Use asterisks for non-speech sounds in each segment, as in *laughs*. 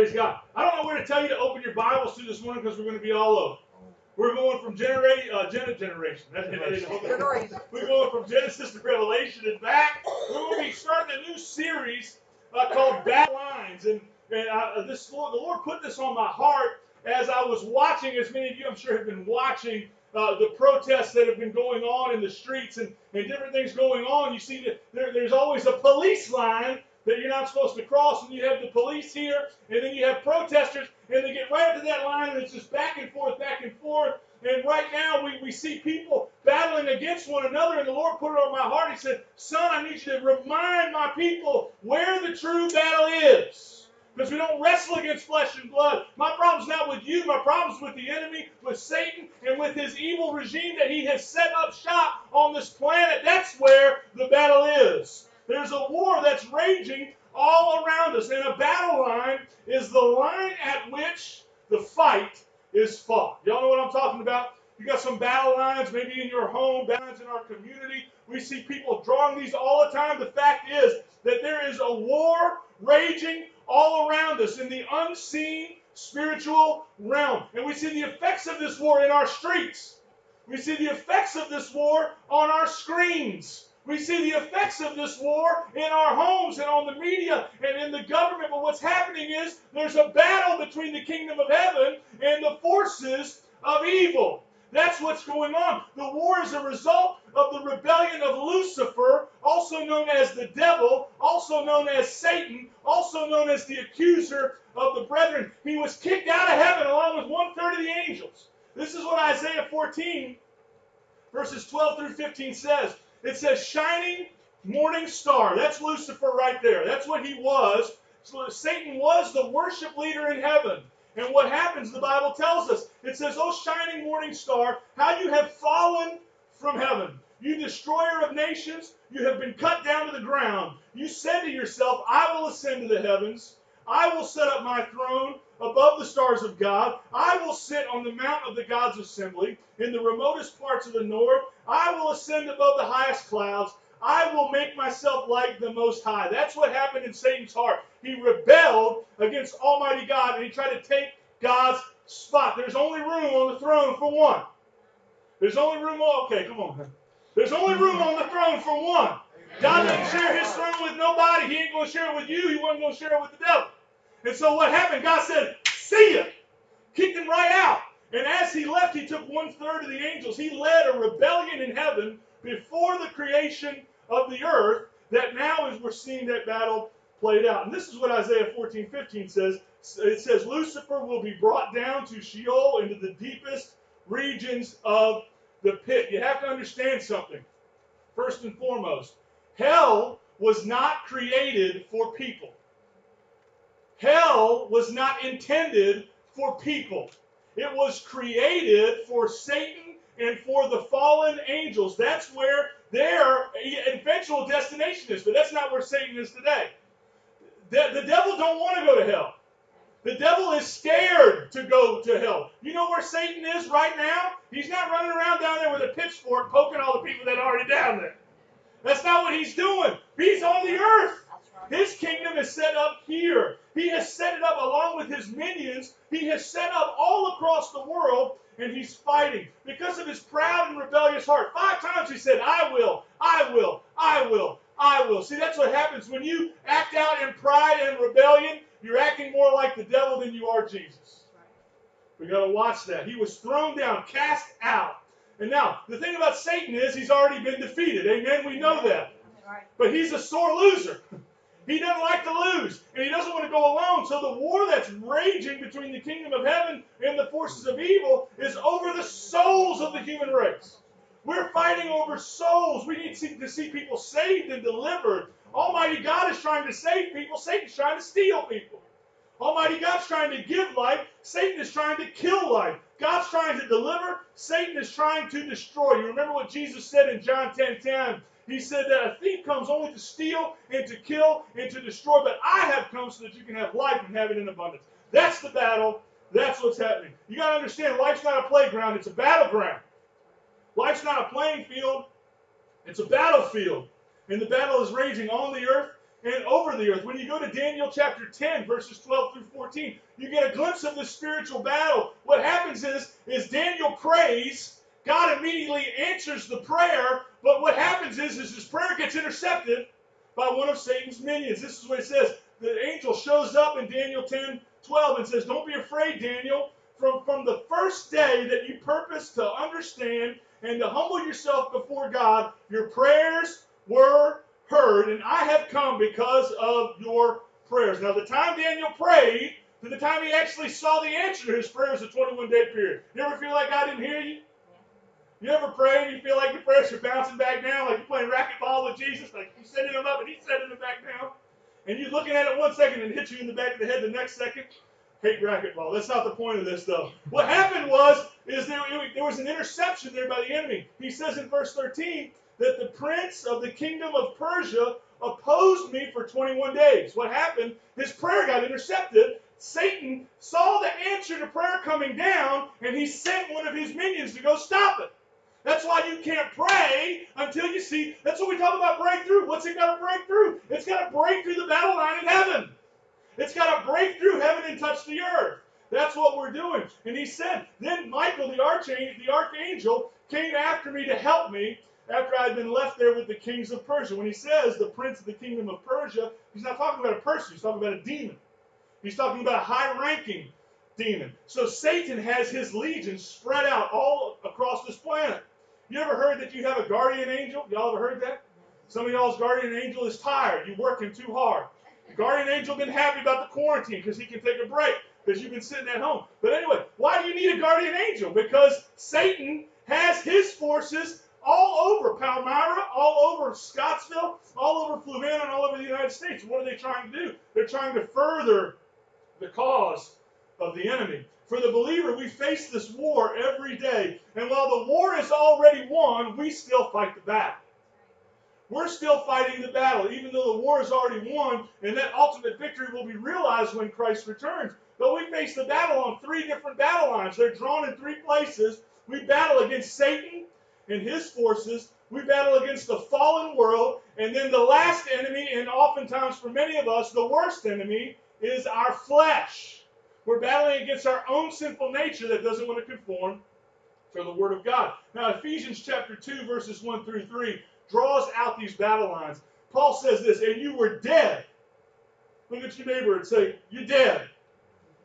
Praise God. I don't know where to tell you to open your Bibles to this morning because we're going to be all over. We're going from generation, uh, gen- generation. We're going from Genesis to Revelation and back. We're going to be starting a new series uh, called Battle Lines. And, and uh, this Lord, the Lord put this on my heart as I was watching, as many of you I'm sure have been watching uh, the protests that have been going on in the streets and, and different things going on. You see that there, there's always a police line that you're not supposed to cross, and you have the police here, and then you have protesters, and they get right up to that line, and it's just back and forth, back and forth. And right now, we, we see people battling against one another, and the Lord put it on my heart. He said, Son, I need you to remind my people where the true battle is. Because we don't wrestle against flesh and blood. My problem's not with you. My problem's with the enemy, with Satan, and with his evil regime that he has set up shop on this planet. That's where the battle is. There's a war that's raging all around us. And a battle line is the line at which the fight is fought. Y'all know what I'm talking about? You got some battle lines, maybe in your home, battle lines in our community. We see people drawing these all the time. The fact is that there is a war raging all around us in the unseen spiritual realm. And we see the effects of this war in our streets. We see the effects of this war on our screens. We see the effects of this war in our homes and on the media and in the government. But what's happening is there's a battle between the kingdom of heaven and the forces of evil. That's what's going on. The war is a result of the rebellion of Lucifer, also known as the devil, also known as Satan, also known as the accuser of the brethren. He was kicked out of heaven along with one third of the angels. This is what Isaiah 14, verses 12 through 15 says. It says, shining morning star. That's Lucifer right there. That's what he was. So Satan was the worship leader in heaven. And what happens, the Bible tells us, it says, Oh, shining morning star, how you have fallen from heaven. You destroyer of nations, you have been cut down to the ground. You said to yourself, I will ascend to the heavens. I will set up my throne above the stars of God. I will sit on the mount of the God's assembly in the remotest parts of the north. I will ascend above the highest clouds. I will make myself like the Most High. That's what happened in Satan's heart. He rebelled against Almighty God and he tried to take God's spot. There's only room on the throne for one. There's only room. Okay, come on. There's only room on the throne for one. God doesn't share his throne with nobody. He ain't going to share it with you. He wasn't going to share it with the devil. And so what happened? God said, See ya. Kicked him right out. And as he left, he took one third of the angels. He led a rebellion in heaven before the creation of the earth that now is we're seeing that battle played out. And this is what Isaiah 14, 15 says. It says, Lucifer will be brought down to Sheol into the deepest regions of the pit. You have to understand something. First and foremost, hell was not created for people. Hell was not intended for people. It was created for Satan and for the fallen angels. That's where their eventual destination is. But that's not where Satan is today. The, the devil don't want to go to hell. The devil is scared to go to hell. You know where Satan is right now? He's not running around down there with a pitchfork poking all the people that are already down there. That's not what he's doing. He's on the earth. His kingdom is set up here. He has set it up along with his minions. He has set up all across the world, and he's fighting because of his proud and rebellious heart. Five times he said, I will, I will, I will, I will. See, that's what happens when you act out in pride and rebellion. You're acting more like the devil than you are Jesus. We got to watch that. He was thrown down, cast out. And now, the thing about Satan is he's already been defeated. Amen? We know that. But he's a sore loser. *laughs* He doesn't like to lose, and he doesn't want to go alone. So the war that's raging between the kingdom of heaven and the forces of evil is over the souls of the human race. We're fighting over souls. We need to see people saved and delivered. Almighty God is trying to save people. Satan's trying to steal people. Almighty God's trying to give life. Satan is trying to kill life. God's trying to deliver. Satan is trying to destroy. You remember what Jesus said in John 10 10? He said that a thief comes only to steal and to kill and to destroy, but I have come so that you can have life and have it in abundance. That's the battle. That's what's happening. You got to understand life's not a playground, it's a battleground. Life's not a playing field, it's a battlefield. And the battle is raging on the earth and over the earth. When you go to Daniel chapter 10, verses 12 through 14, you get a glimpse of this spiritual battle. What happens is, is Daniel prays, God immediately answers the prayer, but what happens is, is his prayer gets intercepted by one of Satan's minions. This is what it says. The angel shows up in Daniel 10, 12 and says, Don't be afraid, Daniel. From, from the first day that you purpose to understand and to humble yourself before God, your prayers were heard, and I have come because of your prayers. Now, the time Daniel prayed to the time he actually saw the answer to his prayers, a 21 day period. You ever feel like I didn't hear you? You ever pray and you feel like your prayers are bouncing back down, like you're playing racquetball with Jesus, like you're sending them up and he's sending them back down? And you're looking at it one second and hits you in the back of the head the next second? Hate racquetball. That's not the point of this, though. What happened was, is there, there was an interception there by the enemy. He says in verse 13, that the prince of the kingdom of Persia opposed me for 21 days. What happened? His prayer got intercepted. Satan saw the answer to prayer coming down, and he sent one of his minions to go stop it. That's why you can't pray until you see. That's what we talk about breakthrough. What's it got to break through? It's got to break through the battle line in heaven. It's got to break through heaven and touch the earth. That's what we're doing. And he said, then Michael, the archangel, the archangel, came after me to help me after I had been left there with the kings of Persia. When he says the prince of the kingdom of Persia, he's not talking about a person, he's talking about a demon. He's talking about a high ranking demon. So Satan has his legions spread out all across this planet. You ever heard that you have a guardian angel? Y'all ever heard that? Some of y'all's guardian angel is tired. You're working too hard. The guardian angel been happy about the quarantine because he can take a break because you've been sitting at home. But anyway, why do you need a guardian angel? Because Satan has his forces all over Palmyra, all over Scottsville, all over Fluvanna, and all over the United States. What are they trying to do? They're trying to further the cause of the enemy. For the believer, we face this war every day. And while the war is already won, we still fight the battle. We're still fighting the battle, even though the war is already won, and that ultimate victory will be realized when Christ returns. But we face the battle on three different battle lines. They're drawn in three places. We battle against Satan, and his forces. We battle against the fallen world. And then the last enemy, and oftentimes for many of us, the worst enemy, is our flesh. We're battling against our own sinful nature that doesn't want to conform to the Word of God. Now, Ephesians chapter 2, verses 1 through 3 draws out these battle lines. Paul says this, and you were dead. Look at your neighbor and say, You're dead.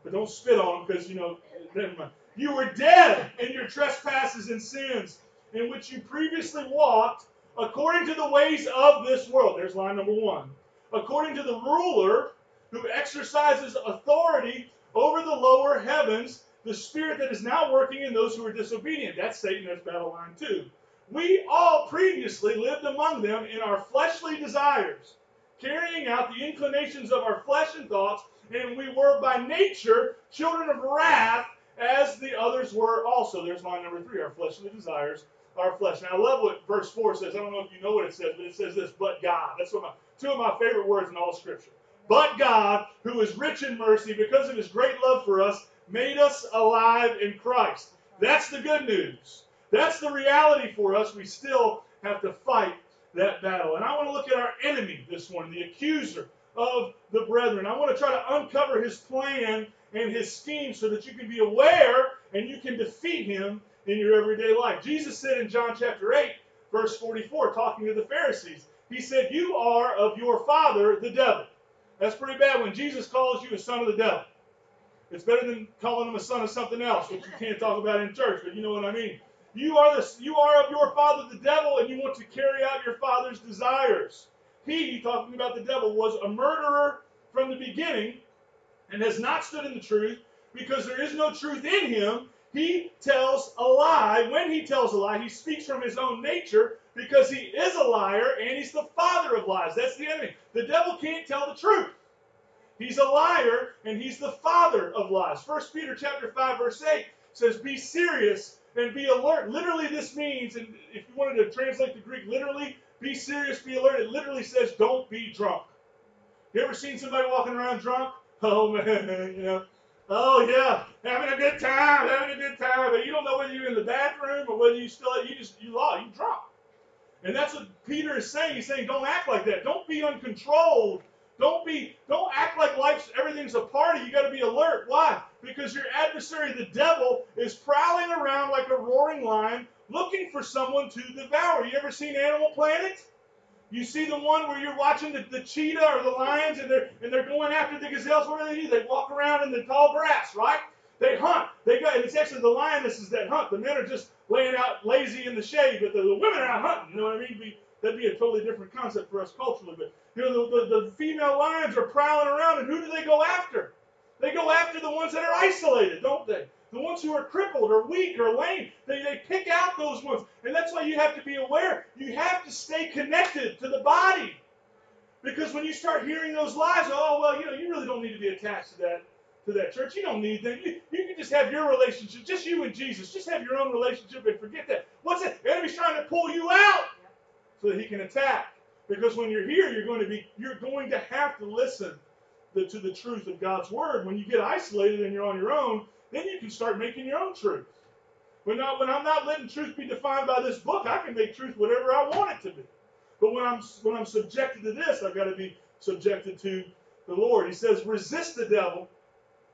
But don't spit on him because, you know, never mind. You were dead in your trespasses and sins in which you previously walked according to the ways of this world. There's line number one. According to the ruler who exercises authority over the lower heavens, the spirit that is now working in those who are disobedient. That's Satan, that's battle line two. We all previously lived among them in our fleshly desires, carrying out the inclinations of our flesh and thoughts, and we were by nature children of wrath as the others were also. There's line number three, our fleshly desires our flesh. Now, I love what verse 4 says. I don't know if you know what it says, but it says this, but God. That's my, two of my favorite words in all Scripture. But God, who is rich in mercy, because of his great love for us, made us alive in Christ. That's the good news. That's the reality for us. We still have to fight that battle. And I want to look at our enemy this morning, the accuser of the brethren. I want to try to uncover his plan and his scheme so that you can be aware and you can defeat him in your everyday life. Jesus said in John chapter 8, verse 44, talking to the Pharisees, He said, You are of your father, the devil. That's pretty bad when Jesus calls you a son of the devil. It's better than calling him a son of something else, which you can't talk about in church, but you know what I mean. You are the you are of your father the devil, and you want to carry out your father's desires. He, talking about the devil, was a murderer from the beginning, and has not stood in the truth, because there is no truth in him. He tells a lie. When he tells a lie, he speaks from his own nature because he is a liar and he's the father of lies. That's the enemy. The devil can't tell the truth. He's a liar and he's the father of lies. First Peter chapter 5 verse 8 says be serious and be alert. Literally this means and if you wanted to translate the Greek literally, be serious, be alert. It literally says don't be drunk. You ever seen somebody walking around drunk? *laughs* Oh man, you know, Oh yeah, having a good time, having a good time. But you don't know whether you're in the bathroom or whether you still you just you lost, you drop. And that's what Peter is saying. He's saying, don't act like that. Don't be uncontrolled Don't be, don't act like life's everything's a party. You got to be alert. Why? Because your adversary, the devil, is prowling around like a roaring lion, looking for someone to devour. You ever seen Animal Planet? You see the one where you're watching the, the cheetah or the lions and they're and they're going after the gazelles. What do they do? They walk around in the tall grass, right? They hunt. They go, and it's actually the lionesses that hunt. The men are just laying out lazy in the shade, but the, the women are out hunting. You know what I mean? Be, that'd be a totally different concept for us culturally. But you know, the, the, the female lions are prowling around, and who do they go after? They go after the ones that are isolated, don't they? The ones who are crippled or weak or lame. They, they pick out those ones. And that's why you have to be aware. You have to stay connected to the body. Because when you start hearing those lies, oh well, you know, you really don't need to be attached to that to that church. You don't need them. You, you can just have your relationship, just you and Jesus. Just have your own relationship and forget that. What's it? The enemy's trying to pull you out so that he can attack. Because when you're here, you're going to be you're going to have to listen the, to the truth of God's word. When you get isolated and you're on your own, then you can start making your own truth. When, I, when I'm not letting truth be defined by this book, I can make truth whatever I want it to be. But when I'm when I'm subjected to this, I've got to be subjected to the Lord. He says, resist the devil,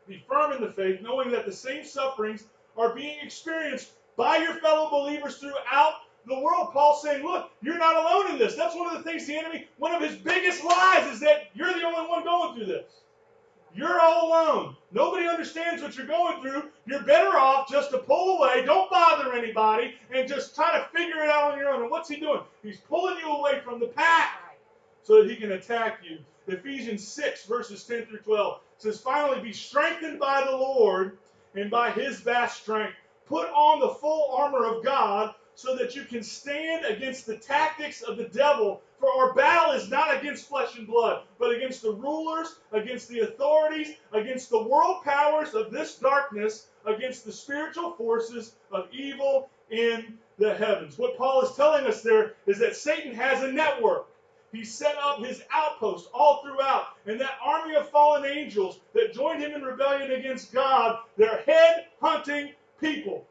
be firm in the faith, knowing that the same sufferings are being experienced by your fellow believers throughout the world. Paul's saying, look, you're not alone in this. That's one of the things the enemy, one of his biggest lies is that you're the only one going through this. You're all alone. Nobody understands what you're going through. You're better off just to pull away, don't bother anybody, and just try to figure it out on your own. And what's he doing? He's pulling you away from the pack so that he can attack you. Ephesians 6, verses 10 through 12 says, Finally, be strengthened by the Lord and by his vast strength. Put on the full armor of God so that you can stand against the tactics of the devil. For our battle is not against flesh and blood, but against the rulers, against the authorities, against the world powers of this darkness, against the spiritual forces of evil in the heavens. What Paul is telling us there is that Satan has a network. He set up his outposts all throughout, and that army of fallen angels that joined him in rebellion against God, they're head hunting people.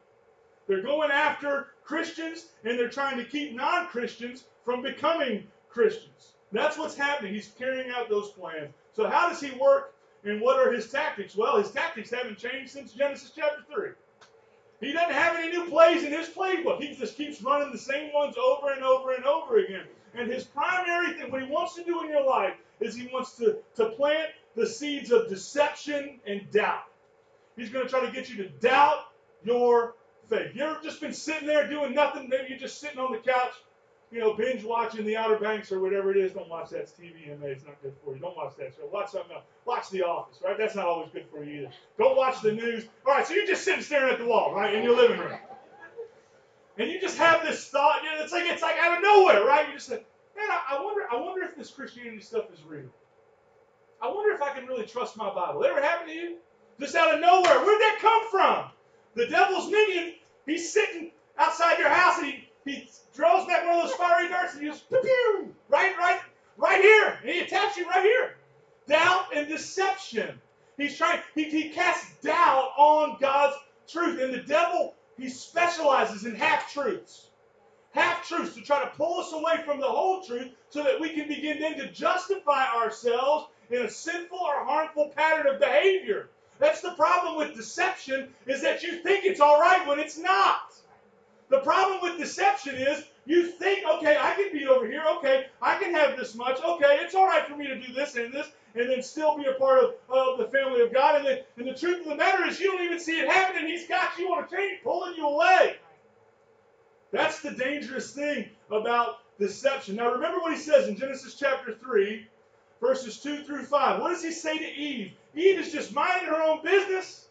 They're going after Christians and they're trying to keep non Christians from becoming Christians. That's what's happening. He's carrying out those plans. So, how does he work and what are his tactics? Well, his tactics haven't changed since Genesis chapter 3. He doesn't have any new plays in his playbook. He just keeps running the same ones over and over and over again. And his primary thing, what he wants to do in your life, is he wants to, to plant the seeds of deception and doubt. He's going to try to get you to doubt your faith. You ever just been sitting there doing nothing? Maybe you're just sitting on the couch, you know, binge watching The Outer Banks or whatever it is. Don't watch that. It's TVMA. It's not good for you. Don't watch that show. Watch something else. Watch The Office, right? That's not always good for you either. Don't watch the news. All right, so you're just sitting staring at the wall, right, in your living room. And you just have this thought, you know, it's like it's like out of nowhere, right? You just say, man, I, I wonder, I wonder if this Christianity stuff is real. I wonder if I can really trust my Bible. Ever happen to you? Just out of nowhere. Where'd that come from? The devil's minion, he's sitting outside your house and he, he draws back one of those fiery darts and he just pew, right, right, right here. And he attacks you right here. Doubt and deception. He's trying, he, he casts doubt on God's truth. And the devil, he specializes in half truths. Half truths to try to pull us away from the whole truth so that we can begin then to justify ourselves in a sinful or harmful pattern of behavior. That's the problem with deception is that you think it's all right when it's not. The problem with deception is you think, okay, I can be over here, okay, I can have this much, okay, it's all right for me to do this and this, and then still be a part of, of the family of God. And, then, and the truth of the matter is you don't even see it happening. He's got you on a chain pulling you away. That's the dangerous thing about deception. Now remember what he says in Genesis chapter 3, verses 2 through 5. What does he say to Eve? Eve is just minding her own business,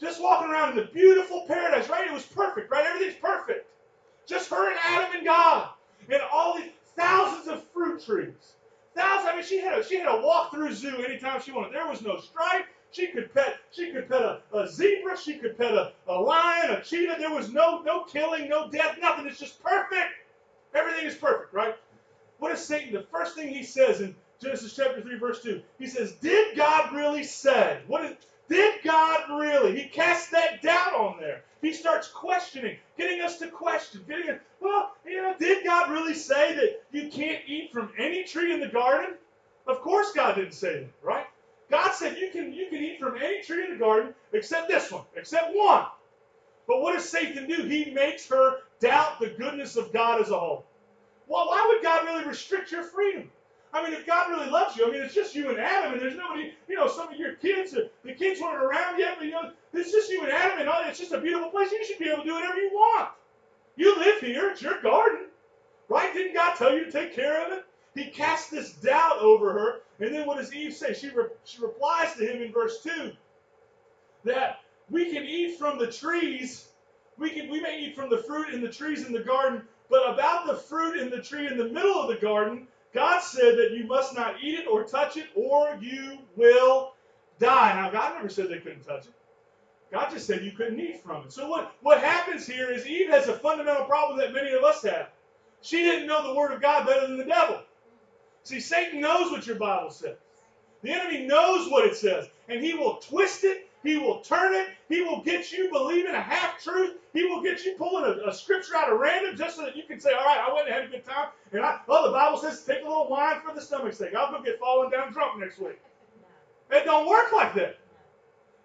just walking around in the beautiful paradise, right? It was perfect, right? Everything's perfect. Just her and Adam and God. And all these thousands of fruit trees. Thousands, I mean, she had a she had a walk-through zoo anytime she wanted. There was no strife. She could pet, she could pet a, a zebra, she could pet a, a lion, a cheetah. There was no no killing, no death, nothing. It's just perfect. Everything is perfect, right? What is Satan? The first thing he says in Genesis chapter 3, verse 2. He says, Did God really say? What is did God really? He casts that doubt on there. He starts questioning, getting us to question, getting us, well, you know, did God really say that you can't eat from any tree in the garden? Of course God didn't say that, right? God said you can you can eat from any tree in the garden except this one, except one. But what does Satan do? He makes her doubt the goodness of God as a whole. Well, why would God really restrict your freedom? I mean, if God really loves you, I mean, it's just you and Adam, and there's nobody, you know, some of your kids, the kids weren't around yet, but you know, it's just you and Adam, and it's just a beautiful place. You should be able to do whatever you want. You live here, it's your garden, right? Didn't God tell you to take care of it? He cast this doubt over her, and then what does Eve say? She, re- she replies to him in verse 2 that we can eat from the trees, we, can, we may eat from the fruit in the trees in the garden, but about the fruit in the tree in the middle of the garden, God said that you must not eat it or touch it, or you will die. Now, God never said they couldn't touch it. God just said you couldn't eat from it. So what, what happens here is Eve has a fundamental problem that many of us have. She didn't know the Word of God better than the devil. See, Satan knows what your Bible says. The enemy knows what it says, and he will twist it he will turn it. He will get you believing a half truth. He will get you pulling a, a, scripture out of random just so that you can say, all right, I went and had a good time. And I, oh, the Bible says take a little wine for the stomach's sake. I'll go get falling down drunk next week. It don't work like that.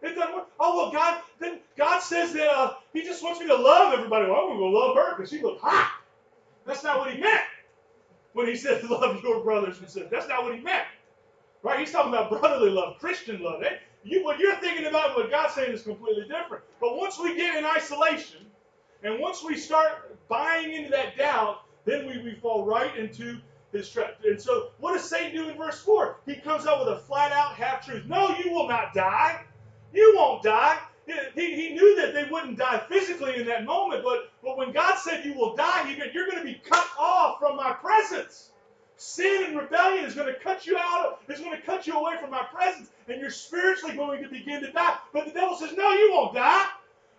It doesn't work. Oh, well, God, then God says that uh, He just wants me to love everybody. Well, I'm going to go love her because she looks hot. That's not what He meant when He said *laughs* love your brothers and sisters. That's not what He meant. Right? He's talking about brotherly love, Christian love. Eh? You, what you're thinking about what God's saying is completely different. But once we get in isolation, and once we start buying into that doubt, then we, we fall right into his trap. And so, what does Satan do in verse 4? He comes up with a flat out half truth. No, you will not die. You won't die. He, he knew that they wouldn't die physically in that moment, but, but when God said you will die, he meant you're going to be cut off from my presence. Sin and rebellion is going to cut you out, is going to cut you away from my presence, and you're spiritually going to begin to die. But the devil says, No, you won't die.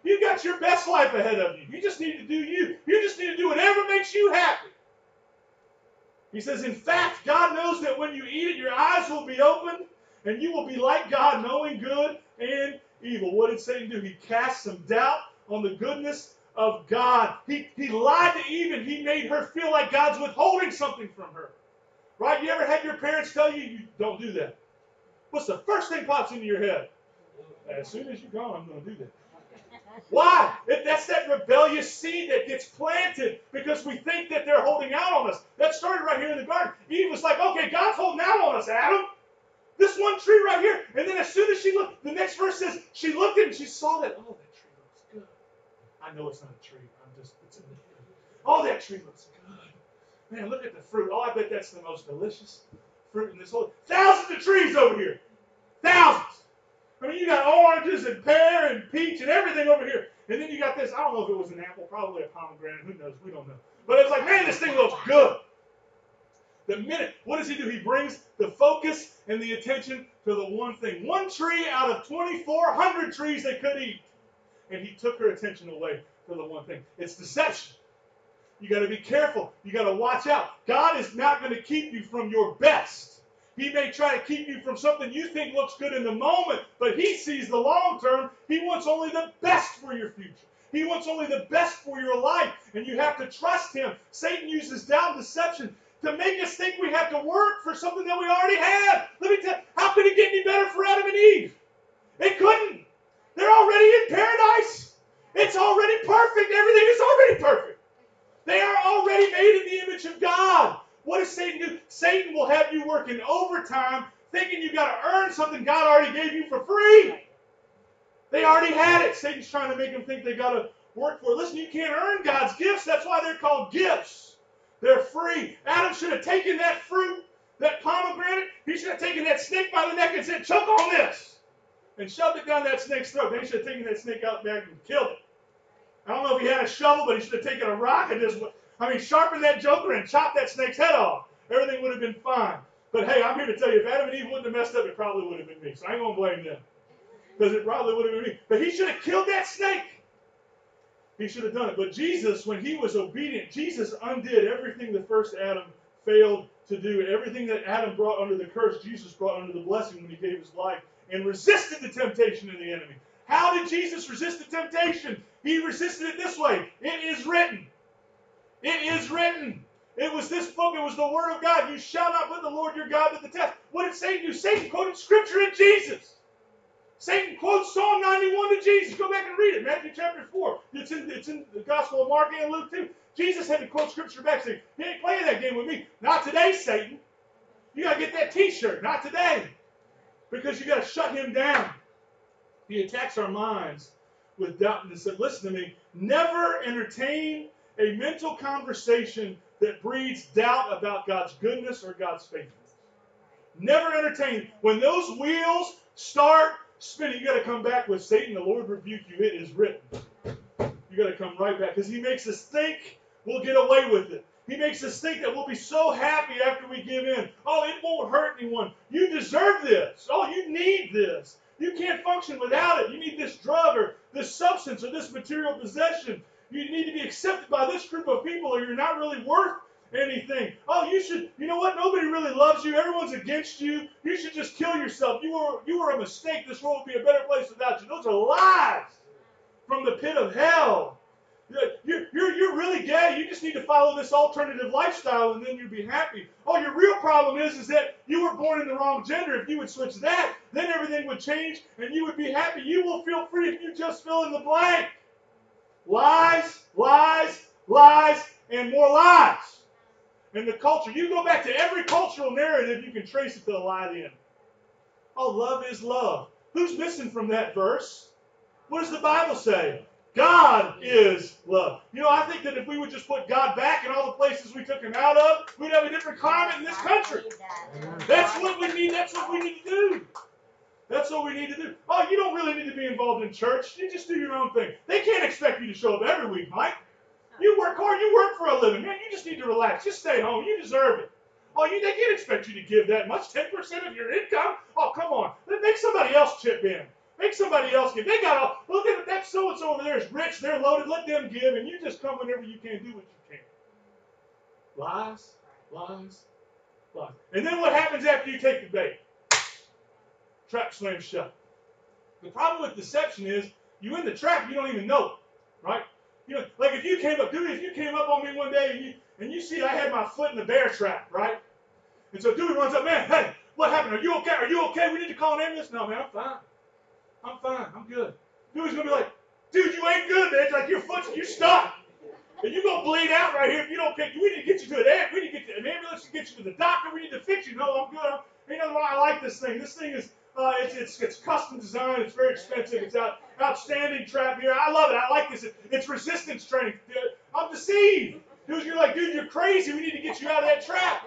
You've got your best life ahead of you. You just need to do you. You just need to do whatever makes you happy. He says, In fact, God knows that when you eat it, your eyes will be opened, and you will be like God, knowing good and evil. What did Satan do? He cast some doubt on the goodness of God. He, he lied to Eve and he made her feel like God's withholding something from her. Right? You ever had your parents tell you, you don't do that? What's the first thing pops into your head? As soon as you're gone, I'm going to do that. Why? That's that rebellious seed that gets planted because we think that they're holding out on us. That started right here in the garden. Eve was like, okay, God's holding out on us, Adam. This one tree right here. And then as soon as she looked, the next verse says, she looked at it and she saw that, oh, that tree looks good. I know it's not a tree. I'm just, it's in the Oh, that tree looks. Man, look at the fruit. Oh, I bet that's the most delicious fruit in this whole. Thousands of trees over here. Thousands. I mean, you got oranges and pear and peach and everything over here. And then you got this. I don't know if it was an apple, probably a pomegranate. Who knows? We don't know. But it's like, man, this thing looks good. The minute, what does he do? He brings the focus and the attention to the one thing. One tree out of 2,400 trees they could eat. And he took her attention away from the one thing. It's deception. You got to be careful. You got to watch out. God is not going to keep you from your best. He may try to keep you from something you think looks good in the moment, but He sees the long term. He wants only the best for your future. He wants only the best for your life, and you have to trust Him. Satan uses doubt and deception to make us think we have to work for something that we already have. Let me tell you, how could it get any better for Adam and Eve? It couldn't. They're already in paradise. It's already perfect. Everything is already perfect. They are already made in the image of God. What does Satan do? Satan will have you working overtime thinking you got to earn something God already gave you for free. They already had it. Satan's trying to make them think they got to work for it. Listen, you can't earn God's gifts. That's why they're called gifts. They're free. Adam should have taken that fruit, that pomegranate. He should have taken that snake by the neck and said, choke on this. And shoved it down that snake's throat. Then he should have taken that snake out back and killed it. I don't know if he had a shovel, but he should have taken a rock and just, I mean, sharpened that joker and chopped that snake's head off. Everything would have been fine. But hey, I'm here to tell you, if Adam and Eve wouldn't have messed up, it probably would have been me. So I ain't going to blame them. Because it probably would have been me. But he should have killed that snake. He should have done it. But Jesus, when he was obedient, Jesus undid everything the first Adam failed to do. Everything that Adam brought under the curse, Jesus brought under the blessing when he gave his life and resisted the temptation of the enemy. How did Jesus resist the temptation? He resisted it this way. It is written. It is written. It was this book, it was the Word of God. You shall not put the Lord your God to the test. What did Satan do? Satan quoted Scripture in Jesus. Satan quotes Psalm 91 to Jesus. Go back and read it. Matthew chapter 4. It's in, it's in the Gospel of Mark and Luke too. Jesus had to quote Scripture back. Say, he ain't playing that game with me. Not today, Satan. You got to get that t-shirt. Not today. Because you got to shut him down. He attacks our minds with doubt and said, listen to me, never entertain a mental conversation that breeds doubt about God's goodness or God's faithfulness. Never entertain. When those wheels start spinning, you got to come back with Satan, the Lord rebuke you. It is written. You got to come right back because he makes us think we'll get away with it. He makes us think that we'll be so happy after we give in. Oh, it won't hurt anyone. You deserve this. Oh, you need this. You can't function without it. You need this drug or this substance or this material possession. You need to be accepted by this group of people or you're not really worth anything. Oh, you should, you know what? Nobody really loves you. Everyone's against you. You should just kill yourself. You were, you were a mistake. This world would be a better place without you. Those are lies from the pit of hell. You're, you're, you're really gay. You just need to follow this alternative lifestyle and then you'll be happy. Oh, your real problem is, is that you were born in the wrong gender. If you would switch that, then everything would change and you would be happy. You will feel free if you just fill in the blank. Lies, lies, lies, and more lies. And the culture, you go back to every cultural narrative, you can trace it to the lie end. Oh, love is love. Who's missing from that verse? What does the Bible say? God is love. You know, I think that if we would just put God back in all the places we took him out of, we'd have a different climate in this country. That's what we need. That's what we need to do. That's what we need to do. Oh, you don't really need to be involved in church. You just do your own thing. They can't expect you to show up every week, Mike. You work hard. You work for a living. Man, you just need to relax. Just stay home. You deserve it. Oh, you, they can't expect you to give that much, 10% of your income. Oh, come on. Make somebody else chip in. Make somebody else give. They got all, look at that so and so over there is rich, they're loaded, let them give, and you just come whenever you can, do what you can. Lies, lies, lies. And then what happens after you take the bait? Trap slams shut. The problem with deception is you in the trap, you don't even know it, right? You know, like if you came up, dude, if you came up on me one day and you and you see I had my foot in the bear trap, right? And so dude runs up, man, hey, what happened? Are you okay? Are you okay? We need to call an ambulance. No, man, I'm fine. I'm fine. I'm good. Dude's gonna be like, dude, you ain't good, man. Like your foot's you stuck. And you're gonna bleed out right here if you don't get we need to get you to an ambulance. We need to get you an ambulance to get you to the doctor. We need to fix you. No, I'm good. I'm, you know why I like this thing? This thing is uh, it's, it's it's custom designed. It's very expensive. It's out, outstanding trap here. I love it. I like this. It's resistance training. I'm deceived. Dude, you're like, dude, you're crazy. We need to get you out of that trap.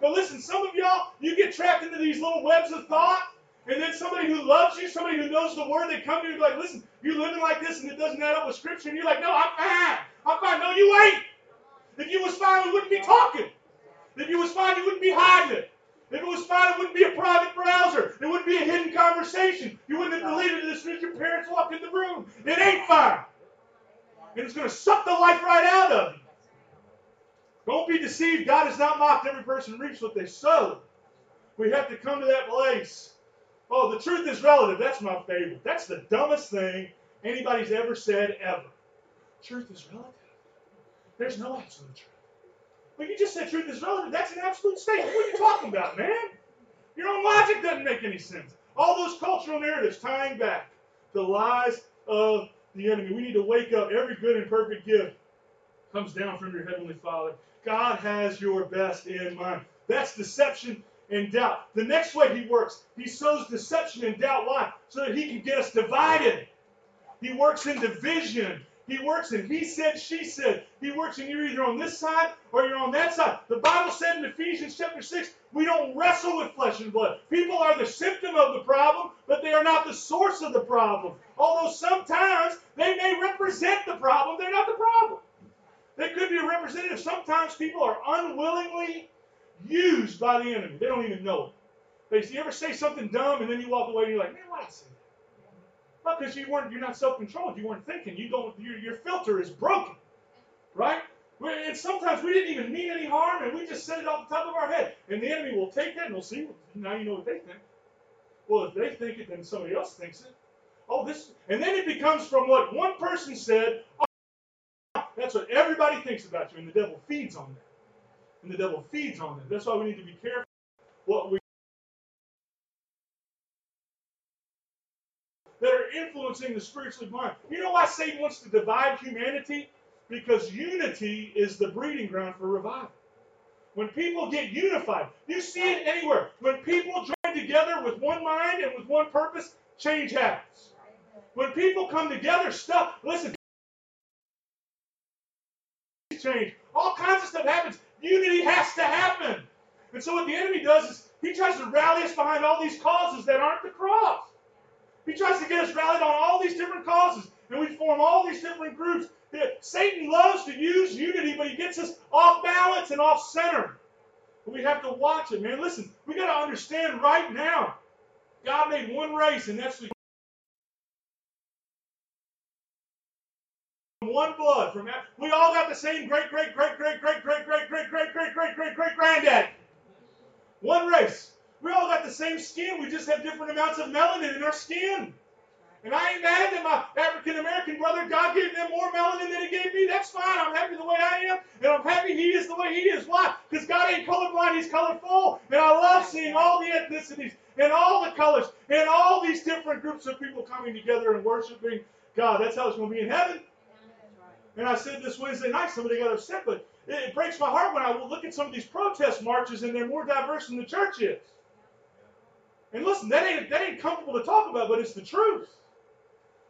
But listen, some of y'all, you get trapped into these little webs of thought. And then somebody who loves you, somebody who knows the word, they come to you and like, listen, you're living like this and it doesn't add up with scripture. And you're like, no, I'm fine. I'm fine. No, you ain't. If you was fine, we wouldn't be talking. If you was fine, you wouldn't be hiding it. If it was fine, it wouldn't be a private browser. It wouldn't be a hidden conversation. You wouldn't have deleted it as soon as your parents walked in the room. It ain't fine. And it's going to suck the life right out of you. Don't be deceived. God is not mocked. Every person reaps what they sow. We have to come to that place Oh, the truth is relative. That's my favorite. That's the dumbest thing anybody's ever said ever. Truth is relative. There's no absolute truth. Well, you just said truth is relative. That's an absolute statement. What are you talking about, man? Your own logic doesn't make any sense. All those cultural narratives tying back to lies of the enemy. We need to wake up. Every good and perfect gift comes down from your heavenly Father. God has your best in mind. That's deception and doubt. The next way he works, he sows deception and doubt. Why? So that he can get us divided. He works in division. He works in he said, she said. He works in you're either on this side or you're on that side. The Bible said in Ephesians chapter 6, we don't wrestle with flesh and blood. People are the symptom of the problem, but they are not the source of the problem. Although sometimes they may represent the problem, they're not the problem. They could be a representative. Sometimes people are unwillingly used by the enemy. They don't even know it. They you ever say something dumb and then you walk away and you're like, man, why did I say that? Well, because you weren't, you're not self-controlled. You weren't thinking. You don't. Your, your filter is broken, right? And sometimes we didn't even mean any harm, and we just said it off the top of our head. And the enemy will take that and we'll see. Now you know what they think. Well, if they think it, then somebody else thinks it. Oh, this, and then it becomes from what one person said. Oh, that's what everybody thinks about you, and the devil feeds on that. And the devil feeds on them. That's why we need to be careful what we that are influencing the spiritually blind. You know why Satan wants to divide humanity? Because unity is the breeding ground for revival. When people get unified, you see it anywhere. When people join together with one mind and with one purpose, change happens. When people come together, stuff, listen, change. All kinds of stuff happens. Unity has to happen. And so what the enemy does is he tries to rally us behind all these causes that aren't the cross. He tries to get us rallied on all these different causes, and we form all these different groups. Satan loves to use unity, but he gets us off balance and off center. We have to watch it, man. Listen, we got to understand right now. God made one race, and that's the one blood. From we all got the same great, great, great, great, great, great, great, great, great, great, great, great, great granddad. One race. We all got the same skin. We just have different amounts of melanin in our skin. And I ain't mad that my African American brother, God gave them more melanin than He gave me. That's fine. I'm happy the way I am. And I'm happy He is the way He is. Why? Because God ain't colorblind, He's colorful. And I love seeing all the ethnicities and all the colors and all these different groups of people coming together and worshiping God. That's how it's going to be in heaven. And I said this Wednesday night, somebody got upset, but it breaks my heart when I look at some of these protest marches and they're more diverse than the church is. And listen, that ain't, that ain't comfortable to talk about, but it's the truth.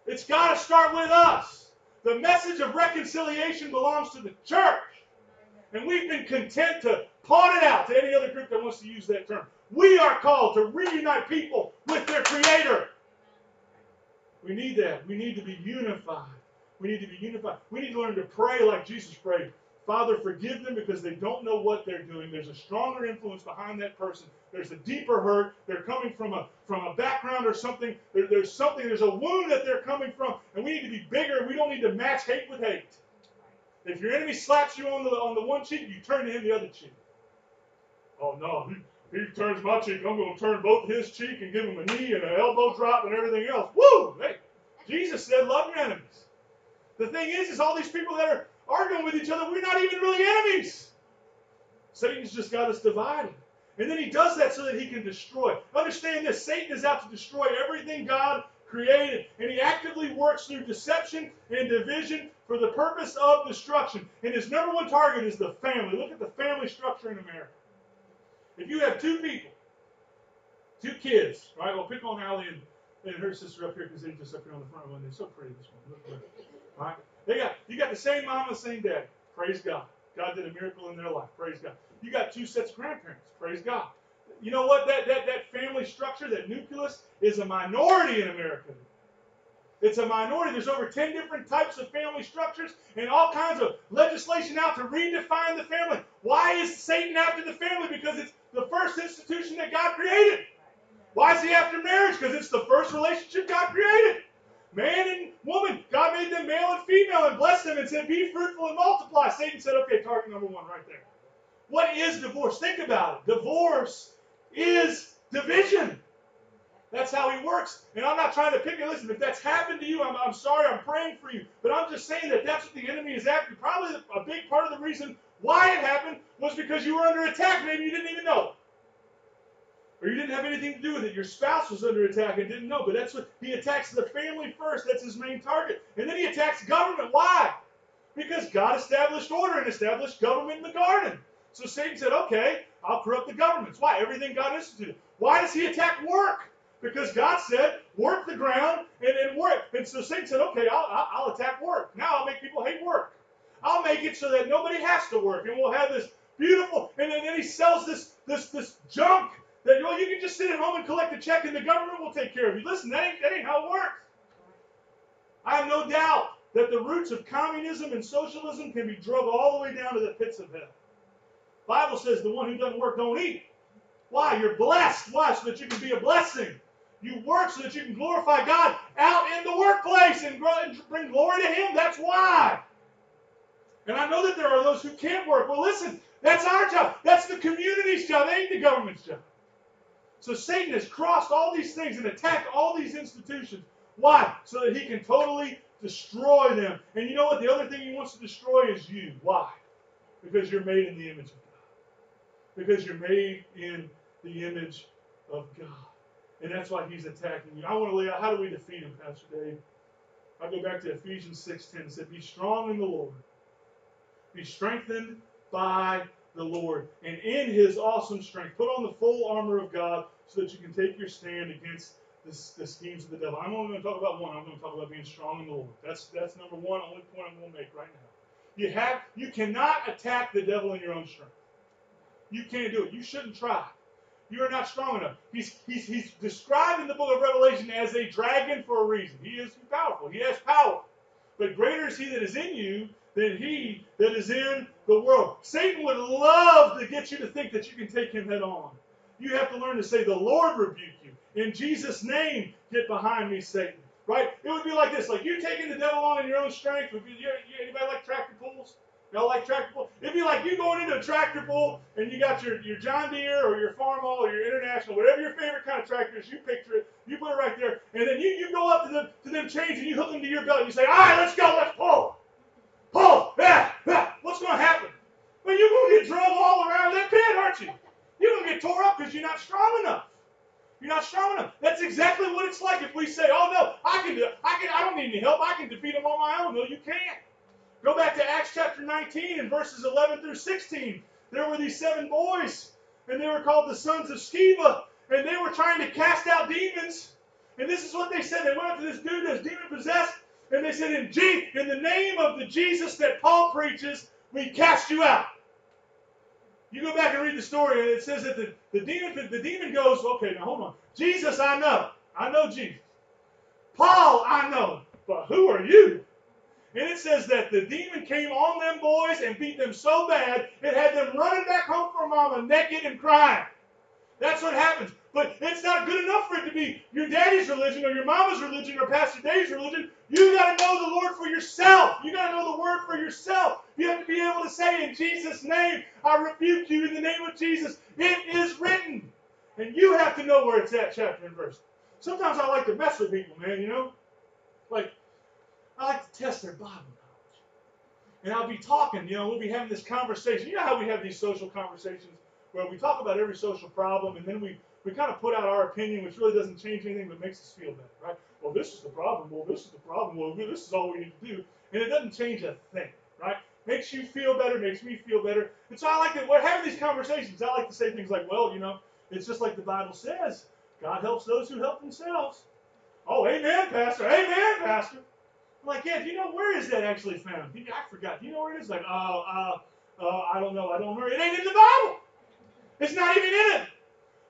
It's got to start with us. The message of reconciliation belongs to the church. And we've been content to pawn it out to any other group that wants to use that term. We are called to reunite people with their Creator. We need that. We need to be unified. We need to be unified. We need to learn to pray like Jesus prayed. Father, forgive them because they don't know what they're doing. There's a stronger influence behind that person. There's a deeper hurt. They're coming from a from a background or something. There, there's something. There's a wound that they're coming from, and we need to be bigger. We don't need to match hate with hate. If your enemy slaps you on the on the one cheek, you turn to him the other cheek. Oh no, he, he turns my cheek. I'm going to turn both his cheek and give him a knee and an elbow drop and everything else. Woo! Hey, Jesus said, love your enemies. The thing is, is all these people that are arguing with each other, we're not even really enemies. Satan's just got us divided. And then he does that so that he can destroy. Understand this Satan is out to destroy everything God created. And he actively works through deception and division for the purpose of destruction. And his number one target is the family. Look at the family structure in America. If you have two people, two kids, right? Well, pick on Allie and, and her sister up here because they're just up here on the front one. They're so pretty this one. Look. Right? They got you got the same mom and same dad. Praise God. God did a miracle in their life. Praise God. You got two sets of grandparents. Praise God. You know what? That that that family structure, that nucleus, is a minority in America. It's a minority. There's over 10 different types of family structures and all kinds of legislation out to redefine the family. Why is Satan after the family? Because it's the first institution that God created. Why is he after marriage? Because it's the first relationship God created. Man and woman, God made them male and female and blessed them and said, Be fruitful and multiply. Satan said, Okay, target number one right there. What is divorce? Think about it. Divorce is division. That's how he works. And I'm not trying to pick it. Listen, if that's happened to you, I'm, I'm sorry. I'm praying for you. But I'm just saying that that's what the enemy is after. Probably a big part of the reason why it happened was because you were under attack. Maybe you didn't even know or you didn't have anything to do with it. Your spouse was under attack and didn't know. But that's what he attacks the family first. That's his main target. And then he attacks government. Why? Because God established order and established government in the garden. So Satan said, okay, I'll corrupt the governments. Why? Everything God instituted. Why does he attack work? Because God said, work the ground and, and work. And so Satan said, okay, I'll, I'll attack work. Now I'll make people hate work. I'll make it so that nobody has to work. And we'll have this beautiful, and then, and then he sells this, this, this junk that well, you can just sit at home and collect a check and the government will take care of you. Listen, that ain't, that ain't how it works. I have no doubt that the roots of communism and socialism can be drug all the way down to the pits of hell. Bible says the one who doesn't work don't eat. Why? You're blessed. Why? So that you can be a blessing. You work so that you can glorify God out in the workplace and bring glory to Him. That's why. And I know that there are those who can't work. Well, listen, that's our job. That's the community's job. It ain't the government's job. So Satan has crossed all these things and attacked all these institutions. Why? So that he can totally destroy them. And you know what? The other thing he wants to destroy is you. Why? Because you're made in the image of God. Because you're made in the image of God. And that's why he's attacking you. I want to lay out how do we defeat him, Pastor Dave? I go back to Ephesians 6:10. It said, Be strong in the Lord. Be strengthened by the Lord. And in his awesome strength, put on the full armor of God so that you can take your stand against the, the schemes of the devil. I'm only going to talk about one. I'm going to talk about being strong in the Lord. That's that's number one, only point I'm going to make right now. You have you cannot attack the devil in your own strength. You can't do it. You shouldn't try. You are not strong enough. He's, he's, he's described in the book of Revelation as a dragon for a reason. He is powerful. He has power. But greater is he that is in you than he that is in the world. Satan would love to get you to think that you can take him head on. You have to learn to say, The Lord rebuke you. In Jesus' name, get behind me, Satan. Right? It would be like this: like you taking the devil on in your own strength. Would be, you, anybody like tractor pulls? Y'all like tractor pull? It'd be like you going into a tractor pull and you got your, your John Deere or your Farmall or your International, whatever your favorite kind of tractor is, you picture it, you put it right there, and then you, you go up to them to them chains and you hook them to your belt and you say, all right, let's go, let's. Pull! Yeah, yeah. What's going to happen? Well, you're going to get drug all around that pit, aren't you? You're going to get tore up because you're not strong enough. You're not strong enough. That's exactly what it's like if we say, "Oh no, I can do. I can. I don't need any help. I can defeat them on my own." No, you can't. Go back to Acts chapter 19 and verses 11 through 16. There were these seven boys, and they were called the sons of Sceva, and they were trying to cast out demons. And this is what they said. They went up to this dude that's demon possessed, and they said, in, G- in the name of the Jesus that Paul preaches, we cast you out. You go back and read the story, and it says that the, the demon the demon goes, okay, now hold on. Jesus, I know. I know Jesus. Paul, I know. But who are you? And it says that the demon came on them boys and beat them so bad, it had them running back home for mama naked and crying. That's what happens. But it's not good enough for it to be your daddy's religion or your mama's religion or Pastor Dave's religion. You got to know the Lord for yourself. You got to know the word for yourself. You have to be able to say, in Jesus' name, I rebuke you in the name of Jesus. It is written. And you have to know where it's at, chapter and verse. Sometimes I like to mess with people, man, you know? Like, I like to test their Bible knowledge. And I'll be talking, you know, we'll be having this conversation. You know how we have these social conversations where we talk about every social problem and then we, we kind of put out our opinion, which really doesn't change anything but makes us feel better, right? Well, this is the problem. Well, this is the problem. Well, this is all we need to do. And it doesn't change a thing, right? Makes you feel better, makes me feel better. And so I like to, we're having these conversations. I like to say things like, well, you know, it's just like the Bible says God helps those who help themselves. Oh, amen, Pastor. Amen, Pastor. I'm like, yeah, do you know where is that actually found? I forgot. Do you know where it is? Like, oh, uh, uh, I don't know. I don't know. It ain't in the Bible. It's not even in it.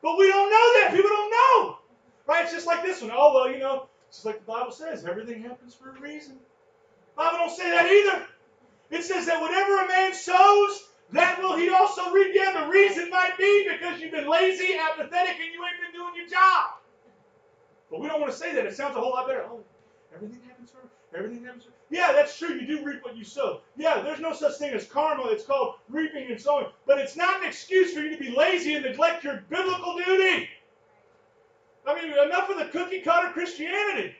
But we don't know that. People don't know. Right? It's just like this one. Oh, well, you know, it's just like the Bible says. Everything happens for a reason. Bible don't say that either. It says that whatever a man sows, that will he also reap. Yeah, the reason might be because you've been lazy, apathetic, and you ain't been doing your job. But we don't want to say that. It sounds a whole lot better. Oh, everything happens for Everything happens. Yeah, that's true. You do reap what you sow. Yeah, there's no such thing as karma. It's called reaping and sowing. But it's not an excuse for you to be lazy and neglect your biblical duty. I mean, enough of the cookie cutter Christianity.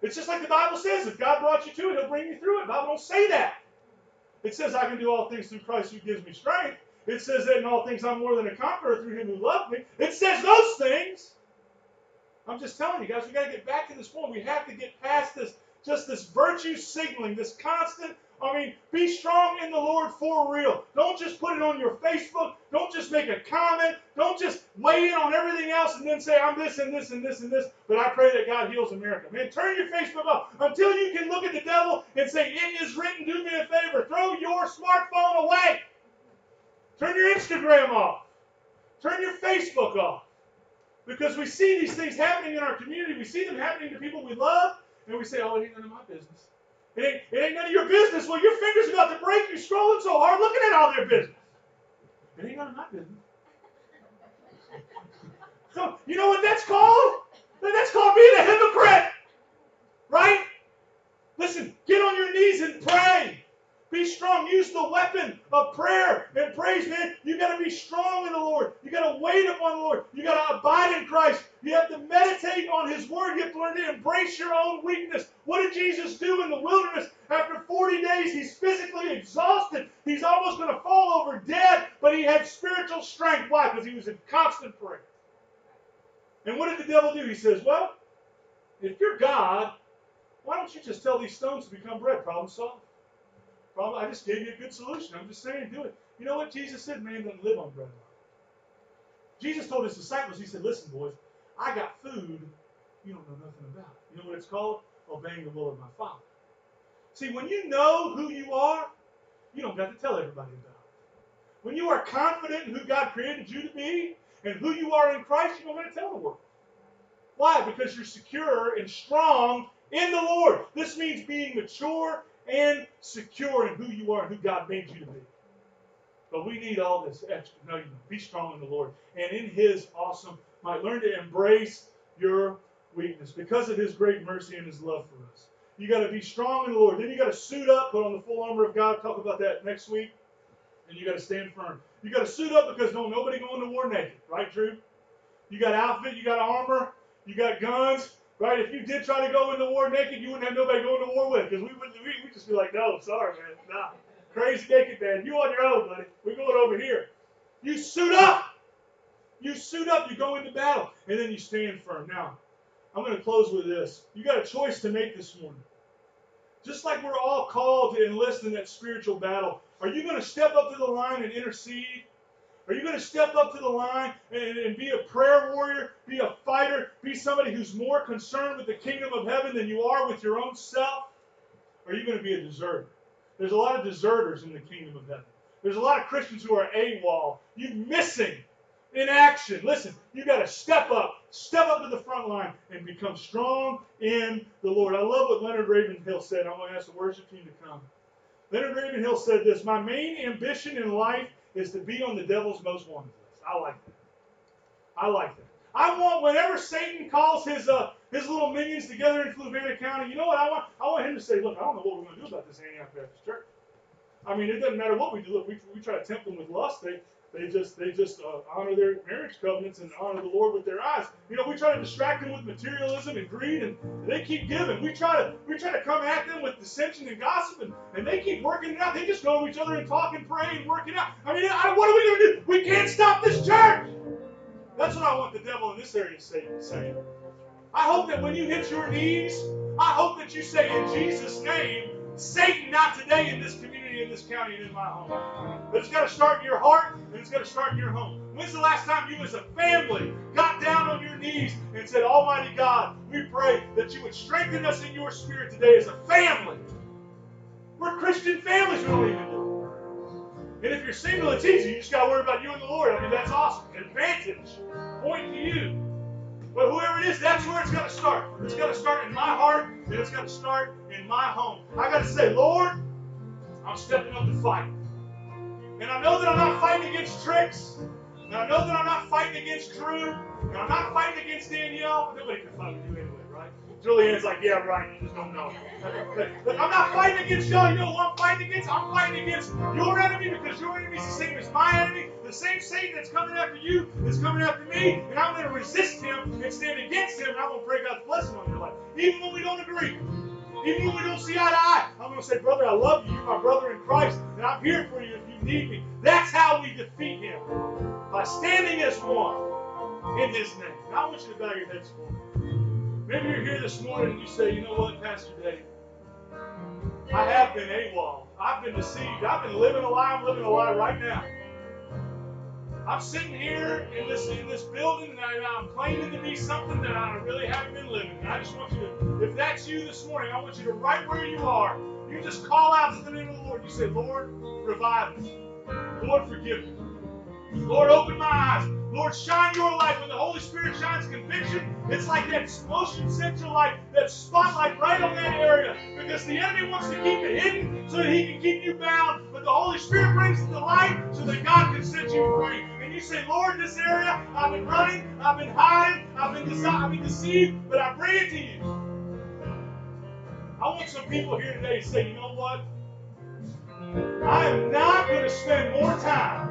It's just like the Bible says. If God brought you to it, He'll bring you through it. The Bible don't say that. It says, I can do all things through Christ who gives me strength. It says that in all things I'm more than a conqueror through Him who loved me. It says those things. I'm just telling you guys, we got to get back to this point. We have to get past this just this virtue signaling, this constant. I mean, be strong in the Lord for real. Don't just put it on your Facebook. Don't just make a comment. Don't just weigh in on everything else and then say, I'm this and this and this and this, but I pray that God heals America. Man, turn your Facebook off until you can look at the devil and say, It is written, do me a favor. Throw your smartphone away. Turn your Instagram off. Turn your Facebook off. Because we see these things happening in our community. We see them happening to people we love. And we say, oh, it ain't none of my business. It ain't, it ain't none of your business. Well, your finger's about to break. You're scrolling so hard looking at all their business. It ain't none of my business. So, you know what that's called? That's called being a hypocrite. Right? Listen, get on your knees and pray. Be strong. Use the weapon of prayer and praise, man. You got to be strong in the Lord. You got to wait upon the Lord. You got to abide in Christ. You have to meditate on His Word. You have to learn to embrace your own weakness. What did Jesus do in the wilderness? After 40 days, he's physically exhausted. He's almost going to fall over dead, but he had spiritual strength. Why? Because he was in constant prayer. And what did the devil do? He says, Well, if you're God, why don't you just tell these stones to become bread? Problem solved. Problem, I just gave you a good solution. I'm just saying, do it. You know what Jesus said? Man doesn't live on bread alone. Jesus told his disciples, he said, Listen, boys, I got food you don't know nothing about. You know what it's called? Obeying the will of my Father. See, when you know who you are, you don't got to tell everybody about it. When you are confident in who God created you to be and who you are in Christ, you don't got to tell the world. Why? Because you're secure and strong in the Lord. This means being mature and secure in who you are and who God made you to be. But we need all this extra. No, you be strong in the Lord. And in His awesome might, learn to embrace your weakness because of His great mercy and His love for us. You got to be strong in the Lord. Then you got to suit up, put on the full armor of God. Talk about that next week. And you got to stand firm. You got to suit up because no nobody going to war naked, right, Drew? You got outfit, you got armor, you got guns, right? If you did try to go into war naked, you wouldn't have nobody going to war with because we would we, we just be like, no, sorry, man, nah, crazy naked man, you on your own, buddy. We're going over here. You suit up. You suit up. You go into battle, and then you stand firm. Now, I'm going to close with this. You got a choice to make this morning. Just like we're all called to enlist in that spiritual battle, are you going to step up to the line and intercede? Are you going to step up to the line and, and, be a prayer warrior, be a fighter, be somebody who's more concerned with the kingdom of heaven than you are with your own self? Or are you going to be a deserter? There's a lot of deserters in the kingdom of heaven. There's a lot of Christians who are AWOL. You're missing in action. Listen, you got to step up, step up to the front line, and become strong in the Lord. I love what Leonard Ravenhill said. I'm going to ask the worship team to come. Leonard Ravenhill said this My main ambition in life is to be on the devil's most wanted list. I like that. I like that. I want whenever Satan calls his uh, his little minions together in Fluvanna County, you know what I want? I want him to say, look, I don't know what we're going to do about this Antioch Baptist Church. I mean, it doesn't matter what we do. Look, we, we try to tempt them with lust. They they just they just uh, honor their marriage covenants and honor the Lord with their eyes. You know, we try to distract them with materialism and greed, and they keep giving. We try to we try to come at them with dissension and gossip, and, and they keep working it out. They just go to each other and talk and pray and work it out. I mean, I, what are we going to do? We can't stop this church. That's what I want the devil in this area to say. I hope that when you hit your knees, I hope that you say in Jesus' name, Satan, not today in this community, in this county, and in my home. But it's got to start in your heart, and it's got to start in your home. When's the last time you as a family got down on your knees and said, Almighty God, we pray that you would strengthen us in your spirit today as a family? We're Christian families, we don't even do. And if you're single, it's easy. You just got to worry about you and the Lord. I mean, that's awesome. Advantage. Point to you. But whoever it is, that's where it's got to start. It's got to start in my heart, and it's got to start in my home. I got to say, Lord, I'm stepping up to fight. And I know that I'm not fighting against tricks. And I know that I'm not fighting against Drew. And I'm not fighting against Danielle. Nobody can fight with you? Julianne's like, yeah, right. You just don't know. But I'm not fighting against y'all. You know who I'm fighting against? I'm fighting against your enemy because your enemy is the same as my enemy. The same Satan that's coming after you is coming after me. And I'm going to resist him and stand against him. And I'm going to pray God's blessing on your life. Even when we don't agree. Even when we don't see eye to eye, I'm going to say, brother, I love you. You're my brother in Christ, and I'm here for you if you need me. That's how we defeat him, by standing as one in his name. Now, I want you to bow your heads for me. Maybe you're here this morning and you say, you know what, Pastor Dave, I have been AWOL. I've been deceived. I've been living a lie. I'm living a lie right now. I'm sitting here in this in this building and I, am claiming to be something that I really haven't been living. And I just want you to, if that's you this morning, I want you to right where you are, you just call out to the name of the Lord. You say, Lord, revive me. Lord, forgive me. Lord, open my eyes. Lord, shine your light. When the Holy Spirit shines conviction, it's like that motion sensor light, that spotlight right on that area. Because the enemy wants to keep it hidden so that he can keep you bound. But the Holy Spirit brings the light so that God can set you free. And you say, Lord, this area, I've been running, I've been hiding, I've been, dece- I've been deceived, but I bring it to you. I want some people here today to say, you know what? I am not going to spend more time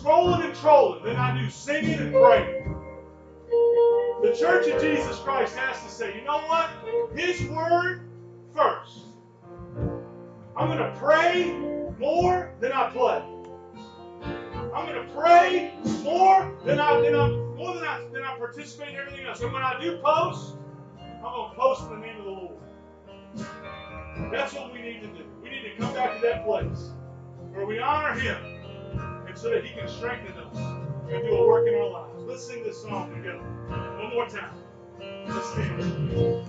scrolling and trolling than I do singing and praying. The Church of Jesus Christ has to say, you know what? His word first. I'm going to pray more than I play. I'm going to pray more than I than I more than I than I participate in everything else. And when I do post, I'm going to post in the name of the Lord. That's what we need to do. We need to come back to that place where we honor Him, and so that He can strengthen us and do a work in our lives. Let's sing this song together one more time. Let's stand.